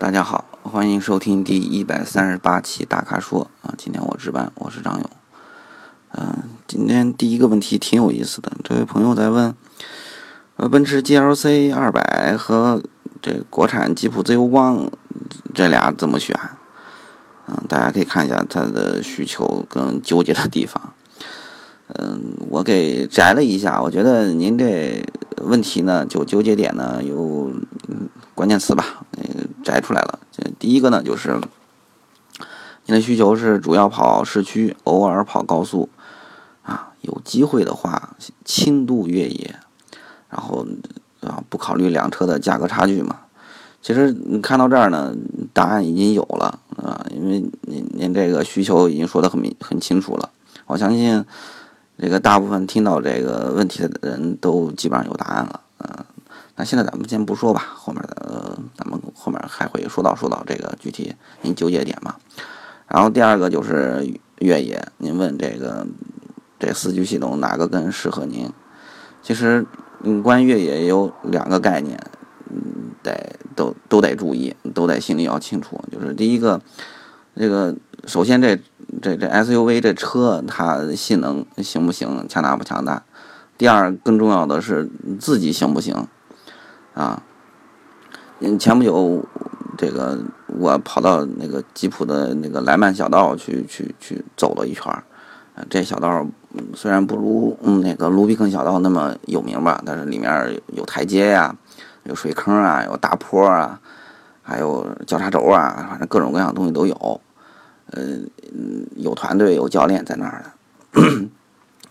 大家好，欢迎收听第一百三十八期大咖说啊！今天我值班，我是张勇。嗯，今天第一个问题挺有意思的，这位朋友在问，呃，奔驰 GLC 二百和这国产吉普自由光这俩怎么选？嗯，大家可以看一下他的需求跟纠结的地方。嗯，我给摘了一下，我觉得您这问题呢，就纠结点呢有关键词吧，那摘出来了。这第一个呢，就是您的需求是主要跑市区，偶尔跑高速，啊，有机会的话轻度越野，然后啊不考虑两车的价格差距嘛。其实你看到这儿呢，答案已经有了啊，因为您您这个需求已经说得很明很清楚了，我相信。这个大部分听到这个问题的人都基本上有答案了，嗯，那现在咱们先不说吧，后面的后面还会说到说到这个具体您纠结点嘛。然后第二个就是越野，您问这个这四驱系统哪个更适合您？其实，嗯，关于越野有两个概念，嗯，得都都得注意，都得心里要清楚。就是第一个，这个首先这。这这 SUV 这车它性能行不行，强大不强大？第二，更重要的是自己行不行？啊，嗯，前不久这个我跑到那个吉普的那个莱曼小道去去去走了一圈儿，这小道虽然不如嗯那个卢比肯小道那么有名吧，但是里面有台阶呀，有水坑啊，有大坡啊，还有交叉轴啊，反正各种各样的东西都有。嗯，有团队有教练在那儿的，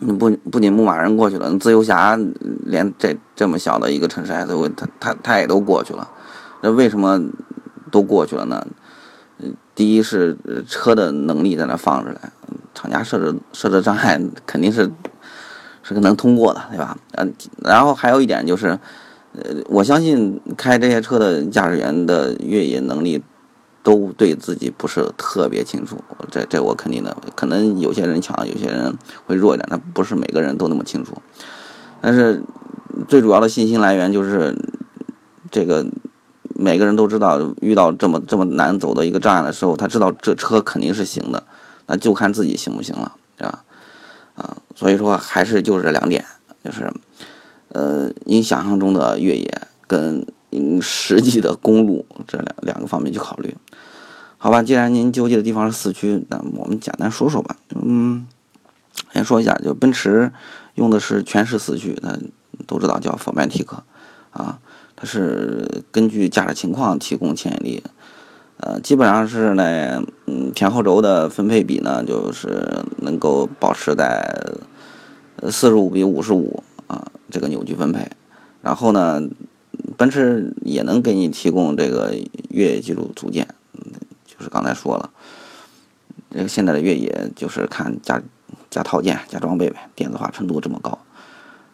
不不仅牧马人过去了，自由侠连这这么小的一个城市 SUV，他他他也都过去了。那为什么都过去了呢？第一是车的能力在那放着嘞，厂家设置设置障碍肯定是是个能通过的，对吧？嗯，然后还有一点就是，呃，我相信开这些车的驾驶员的越野能力。都对自己不是特别清楚，这这我肯定的，可能有些人强，有些人会弱一点，那不是每个人都那么清楚。但是最主要的信心来源就是这个，每个人都知道，遇到这么这么难走的一个障碍的时候，他知道这车肯定是行的，那就看自己行不行了，对吧？啊，所以说还是就是这两点，就是呃，你想象中的越野跟。嗯，实际的公路这两两个方面去考虑，好吧？既然您纠结的地方是四驱，那我们简单说说吧。嗯，先说一下，就奔驰用的是全时四驱，那都知道叫 f o r m a t i c 啊，它是根据驾驶情况提供牵引力，呃，基本上是呢，嗯，前后轴的分配比呢，就是能够保持在四十五比五十五啊这个扭矩分配，然后呢。奔驰也能给你提供这个越野记录组件，就是刚才说了，这个现在的越野就是看加加套件、加装备呗，电子化程度这么高。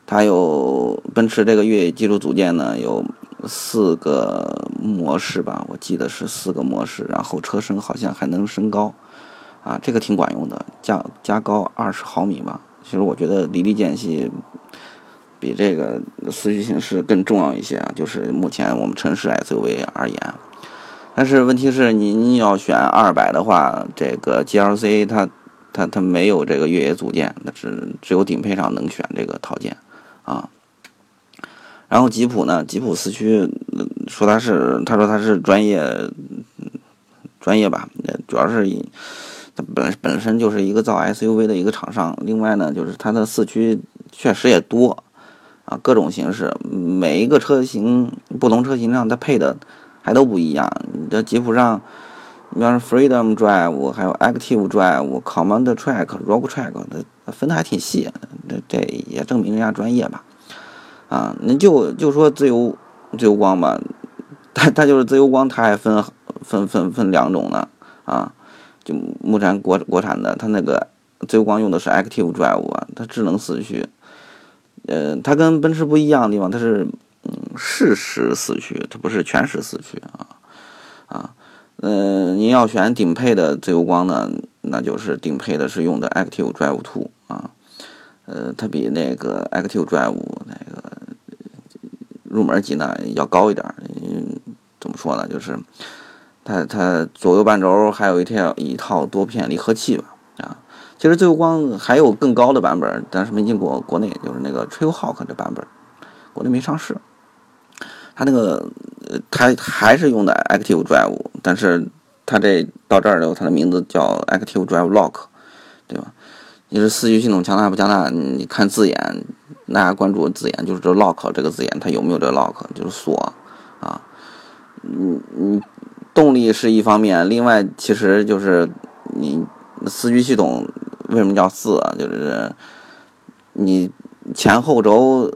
它有奔驰这个越野记录组件呢，有四个模式吧，我记得是四个模式，然后车身好像还能升高，啊，这个挺管用的，加加高二十毫米吧。其实我觉得离地间隙。比这个四驱形式更重要一些啊，就是目前我们城市 SUV 而言，但是问题是您要选二百的话，这个 GLC 它它它没有这个越野组件，那只只有顶配上能选这个套件啊。然后吉普呢，吉普四驱说它是，他说它是专业专业吧，主要是以它本本身就是一个造 SUV 的一个厂商，另外呢，就是它的四驱确实也多。啊，各种形式，每一个车型不同车型上它配的还都不一样。你这吉普上，你比方说 Freedom Drive，还有 Active Drive、Command Track、Rock Track，它分的还挺细。这这也证明人家专业吧？啊，那就就说自由自由光吧，它它就是自由光，它还分分分分两种呢。啊，就目前国国产的，它那个自由光用的是 Active Drive 啊，它智能四驱。呃，它跟奔驰不一样的地方，它是嗯适时四驱，它不是全时四驱啊啊。呃，您要选顶配的自由光呢，那就是顶配的是用的 Active Drive Two 啊。呃，它比那个 Active Drive 那个入门级呢要高一点。嗯，怎么说呢？就是它它左右半轴还有一条一套多片离合器吧，啊，其实最后光还有更高的版本，但是没进过国内，就是那个 Trailhawk 这版本，国内没上市。它那个呃，它还是用的 Active Drive，但是它这到这儿的，它的名字叫 Active Drive Lock，对吧？你是四驱系统强大不强大？你看字眼，大家关注字眼，就是这 Lock 这个字眼，它有没有这 Lock，就是锁啊。嗯嗯，动力是一方面，另外其实就是你四驱系统为什么叫四啊？就是你前后轴。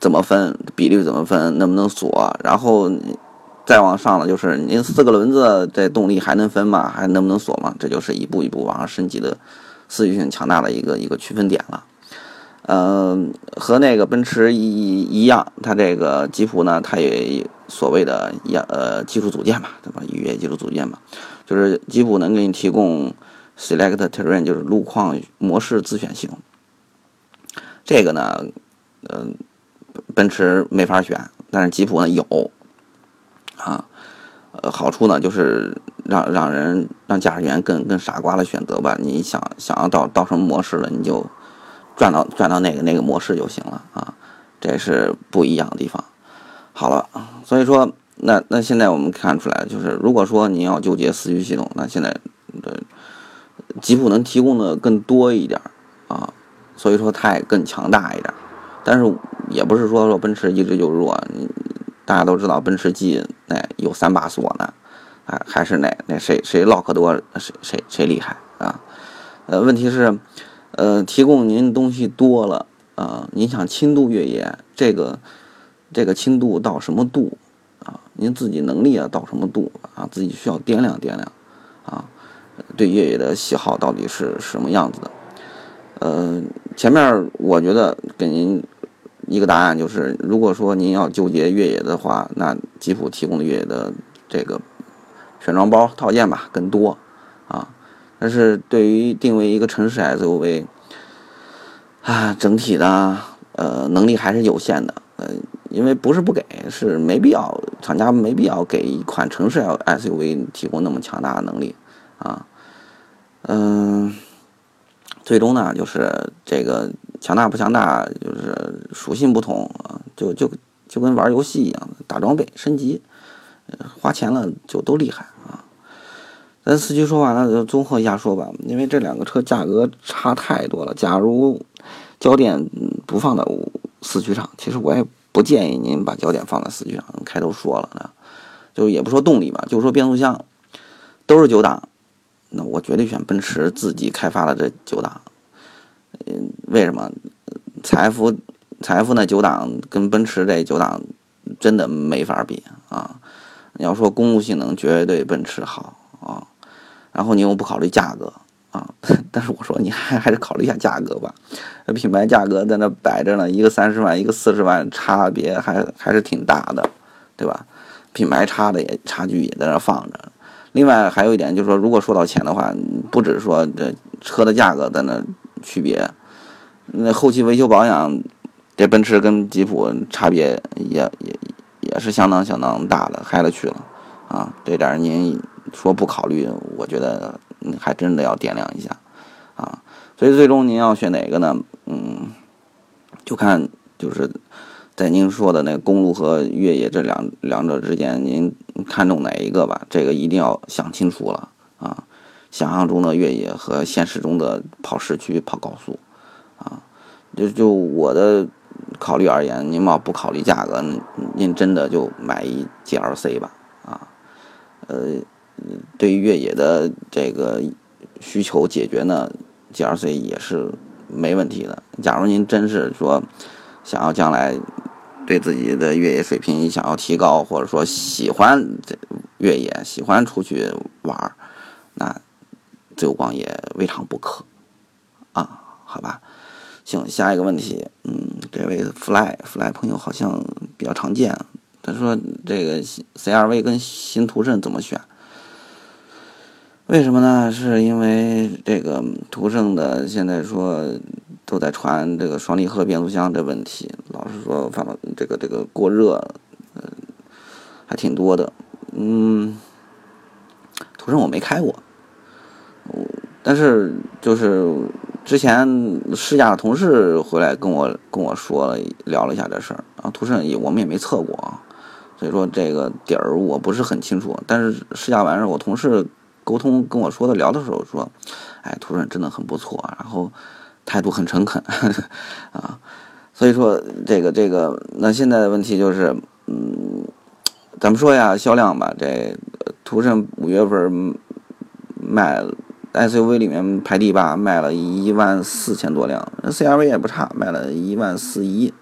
怎么分比例？怎么分？能不能锁？然后再往上了，就是您四个轮子这动力还能分吗？还能不能锁吗？这就是一步一步往上升级的四驱性强大的一个一个区分点了。嗯，和那个奔驰一一样，它这个吉普呢，它也所谓的一呃技术组件嘛，对吧？越野技术组件嘛，就是吉普能给你提供 Select Terrain，就是路况模式自选系统。这个呢，嗯。奔驰没法选，但是吉普呢有，啊，呃，好处呢就是让让人让驾驶员更更傻瓜的选择吧。你想想要到到什么模式了，你就转到转到那个那个模式就行了啊，这是不一样的地方。好了，所以说那那现在我们看出来，就是如果说你要纠结四驱系统，那现在的吉普能提供的更多一点啊，所以说它也更强大一点。但是也不是说说奔驰一直就弱，大家都知道奔驰 G 那有三把锁呢，啊还是那那谁谁 lock 多谁谁谁厉害啊？呃，问题是，呃，提供您东西多了啊，您想轻度越野，这个这个轻度到什么度啊？您自己能力啊到什么度啊？自己需要掂量掂量啊，对越野的喜好到底是什么样子的？呃，前面我觉得给您。一个答案就是，如果说您要纠结越野的话，那吉普提供的越野的这个选装包套件吧更多啊。但是对于定位一个城市 SUV 啊，整体的呃能力还是有限的。呃，因为不是不给，是没必要，厂家没必要给一款城市 SUV 提供那么强大的能力啊。嗯。最终呢，就是这个强大不强大，就是属性不同啊，就就就跟玩游戏一样，打装备升级，花钱了就都厉害啊。咱四驱说完了，就综合一下说吧，因为这两个车价格差太多了。假如焦点不放在四驱上，其实我也不建议您把焦点放在四驱上。开头说了呢，就也不说动力吧，就说变速箱，都是九档。那我绝对选奔驰自己开发的这九档，嗯，为什么？财富财富那九档跟奔驰这九档真的没法比啊！你要说公路性能，绝对奔驰好啊。然后你又不考虑价格啊，但是我说你还还是考虑一下价格吧。品牌价格在那摆着呢，一个三十万，一个四十万，差别还还是挺大的，对吧？品牌差的也差距也在那放着。另外还有一点就是说，如果说到钱的话，不只是说这车的价格在那区别，那后期维修保养，这奔驰跟吉普差别也也也是相当相当大的，嗨了去了啊！这点您说不考虑，我觉得还真的要掂量一下啊！所以最终您要选哪个呢？嗯，就看就是。在您说的那公路和越野这两两者之间，您看中哪一个吧？这个一定要想清楚了啊！想象中的越野和现实中的跑市区、跑高速，啊，就就我的考虑而言，您要不考虑价格，您真的就买一 GLC 吧，啊，呃，对于越野的这个需求解决呢，GLC 也是没问题的。假如您真是说想要将来。对自己的越野水平想要提高，或者说喜欢这越野，喜欢出去玩儿，那自由光也未尝不可啊？好吧，行，下一个问题，嗯，这位 fly fly 朋友好像比较常见，他说这个 CRV 跟新途胜怎么选？为什么呢？是因为这个途胜的现在说。都在传这个双离合变速箱这问题，老是说反正这个这个过热，嗯，还挺多的。嗯，途胜我没开过，但是就是之前试驾的同事回来跟我跟我说了聊了一下这事儿，然后，途胜也我们也没测过啊，所以说这个底儿我不是很清楚，但是试驾完事儿，我同事沟通跟我说的聊的时候说，哎，途胜真的很不错，然后态度很诚恳 啊，所以说这个这个那现在的问题就是，嗯，怎么说呀？销量吧，这途胜五月份卖。SUV 里面排第八，卖了一万四千多辆；CRV 也不差，卖了一万四一，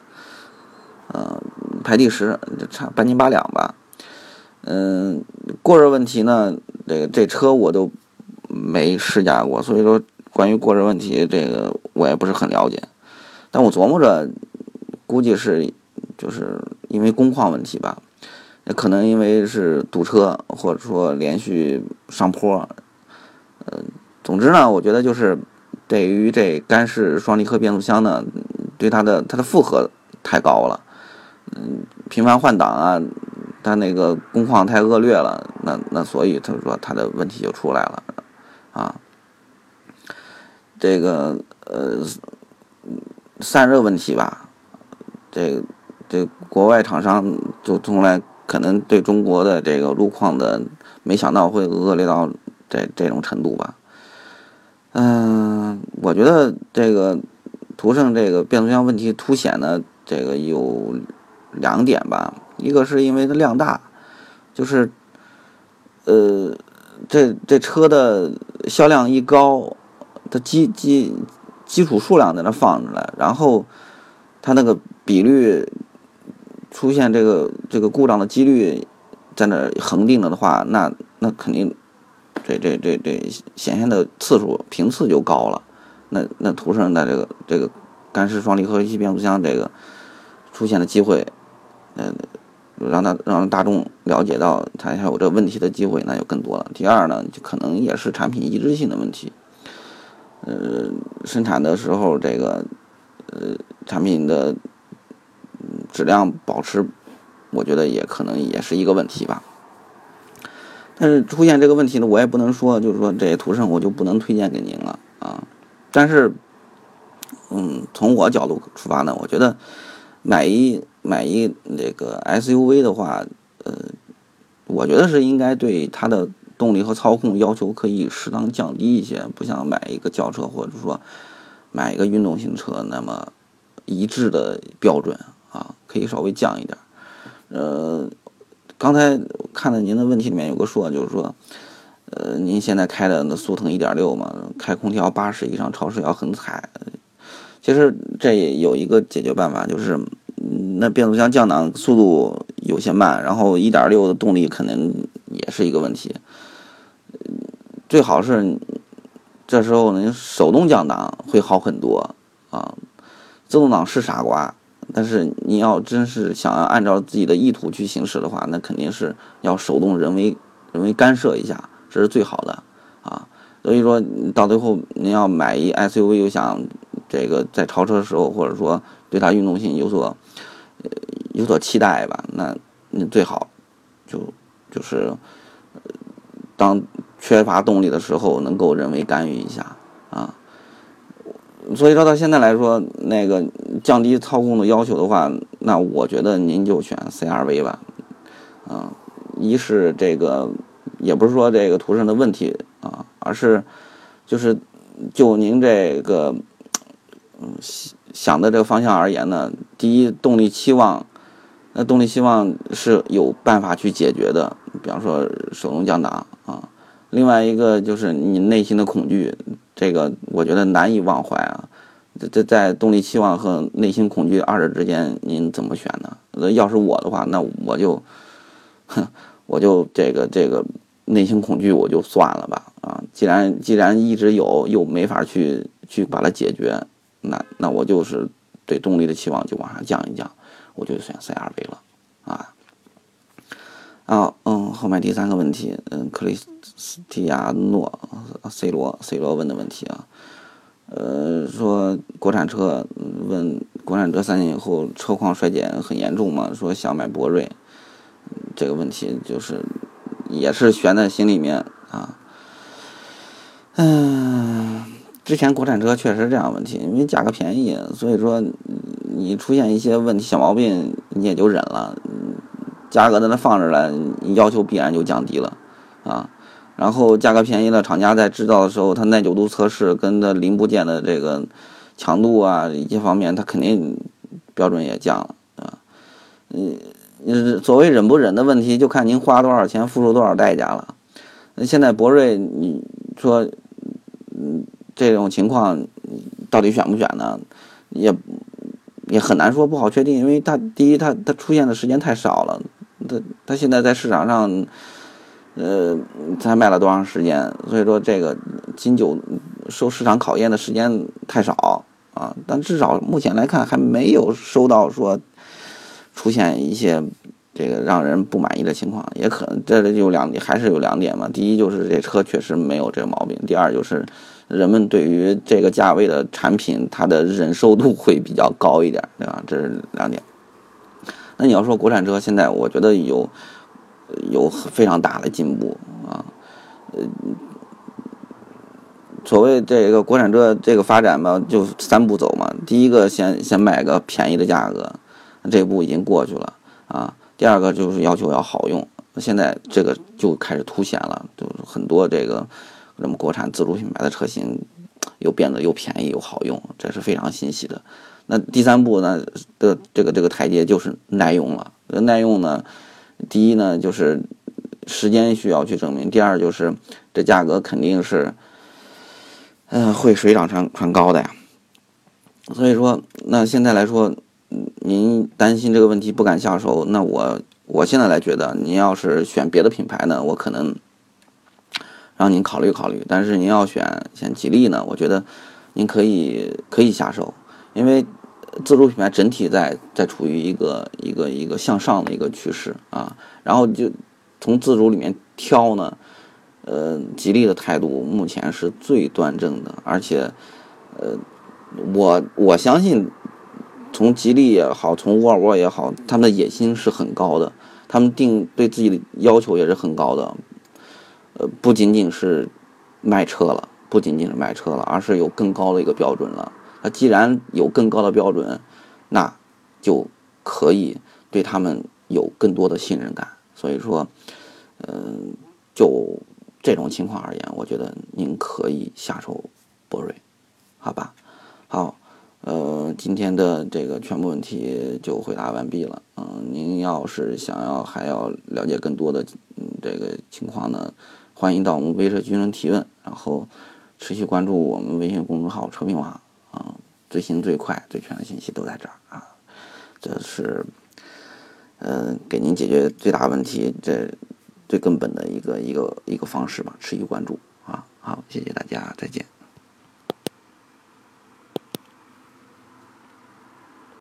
呃，排第十，就差半斤八两吧。嗯，过热问题呢，这个这车我都没试驾过，所以说关于过热问题，这个我也不是很了解。但我琢磨着，估计是就是因为工况问题吧，也可能因为是堵车，或者说连续上坡，呃。总之呢，我觉得就是对于这干式双离合变速箱呢，对它的它的负荷太高了，嗯，频繁换挡啊，它那个工况太恶劣了，那那所以他说他的问题就出来了，啊，这个呃散热问题吧，这这国外厂商就从来可能对中国的这个路况的没想到会恶劣到这这种程度吧。嗯，我觉得这个途胜这个变速箱问题凸显的这个有两点吧，一个是因为它量大，就是呃，这这车的销量一高，它基基基础数量在那放着了，然后它那个比率出现这个这个故障的几率在那恒定了的话，那那肯定。这这这这显现的次数频次就高了，那那途胜的这个这个干式双离合器变速箱这个出现的机会，呃，让他让大众了解到他还有这问题的机会，那就更多了。第二呢，就可能也是产品一致性的问题，呃，生产的时候这个呃产品的质量保持，我觉得也可能也是一个问题吧。但是出现这个问题呢，我也不能说，就是说这途胜我就不能推荐给您了啊。但是，嗯，从我角度出发呢，我觉得买一买一那个 SUV 的话，呃，我觉得是应该对它的动力和操控要求可以适当降低一些，不像买一个轿车或者说买一个运动型车那么一致的标准啊，可以稍微降一点，呃。刚才看到您的问题里面有个说，就是说，呃，您现在开的那速腾一点六嘛，开空调八十以上超时要很踩。其实这也有一个解决办法，就是那变速箱降档速度有些慢，然后一点六的动力可能也是一个问题。最好是这时候您手动降档会好很多啊，自动挡是傻瓜。但是你要真是想要按照自己的意图去行驶的话，那肯定是要手动人为人为干涉一下，这是最好的啊。所以说到最后您要买一 SUV，又想这个在超车的时候，或者说对它运动性有所呃有所期待吧，那你最好就就是当缺乏动力的时候，能够人为干预一下啊。所以说到现在来说，那个降低操控的要求的话，那我觉得您就选 CRV 吧，啊，一是这个也不是说这个途胜的问题啊，而是就是就您这个嗯想的这个方向而言呢，第一动力期望，那动力期望是有办法去解决的，比方说手动降档啊，另外一个就是你内心的恐惧。这个我觉得难以忘怀啊！这这在动力期望和内心恐惧二者之间，您怎么选呢？要是我的话，那我就，哼，我就这个这个内心恐惧我就算了吧啊！既然既然一直有，又没法去去把它解决，那那我就是对动力的期望就往上降一降，我就选 CRV 了啊！啊，嗯，后面第三个问题，嗯，克里斯蒂亚诺，C 罗，C 罗问的问题啊，呃，说国产车，问国产车三年以后车况衰减很严重吗？说想买博瑞，这个问题就是也是悬在心里面啊。嗯，之前国产车确实这样问题，因为价格便宜，所以说你出现一些问题小毛病，你也就忍了。价格在那放着了，要求必然就降低了啊。然后价格便宜了，厂家在制造的时候，它耐久度测试跟的零部件的这个强度啊一些方面，它肯定标准也降了啊。嗯，所谓忍不忍的问题，就看您花多少钱，付出多少代价了。那现在博瑞，你说，嗯，这种情况到底选不选呢？也也很难说，不好确定，因为它第一，它它出现的时间太少了。它它现在在市场上，呃，才卖了多长时间？所以说这个金九受市场考验的时间太少啊。但至少目前来看，还没有收到说出现一些这个让人不满意的情况。也可能这里有两点，还是有两点嘛。第一就是这车确实没有这个毛病；第二就是人们对于这个价位的产品，它的忍受度会比较高一点，对吧？这是两点。那你要说国产车现在，我觉得有有非常大的进步啊。呃，所谓这个国产车这个发展吧，就三步走嘛。第一个，先先买个便宜的价格，这步已经过去了啊。第二个就是要求要好用，现在这个就开始凸显了，就是很多这个那么国产自主品牌的车型又变得又便宜又好用，这是非常欣喜的。那第三步呢的这个这个台阶就是耐用了。耐用呢，第一呢就是时间需要去证明，第二就是这价格肯定是，嗯，会水涨船船高的呀。所以说，那现在来说，您担心这个问题不敢下手，那我我现在来觉得，您要是选别的品牌呢，我可能让您考虑考虑。但是您要选选吉利呢，我觉得您可以可以下手。因为自主品牌整体在在处于一个一个一个向上的一个趋势啊，然后就从自主里面挑呢，呃，吉利的态度目前是最端正的，而且，呃，我我相信，从吉利也好，从沃尔沃也好，他们的野心是很高的，他们定对自己的要求也是很高的，呃，不仅仅是卖车了，不仅仅是卖车了，而是有更高的一个标准了。那既然有更高的标准，那就可以对他们有更多的信任感。所以说，嗯，就这种情况而言，我觉得您可以下手博瑞，好吧？好，呃，今天的这个全部问题就回答完毕了。嗯，您要是想要还要了解更多的嗯这个情况呢，欢迎到我们微社群中提问，然后持续关注我们微信公众号“车评网”。啊，最新最快最全的信息都在这儿啊！这是，呃，给您解决最大问题这最根本的一个一个一个方式吧。持续关注啊！好，谢谢大家，再见。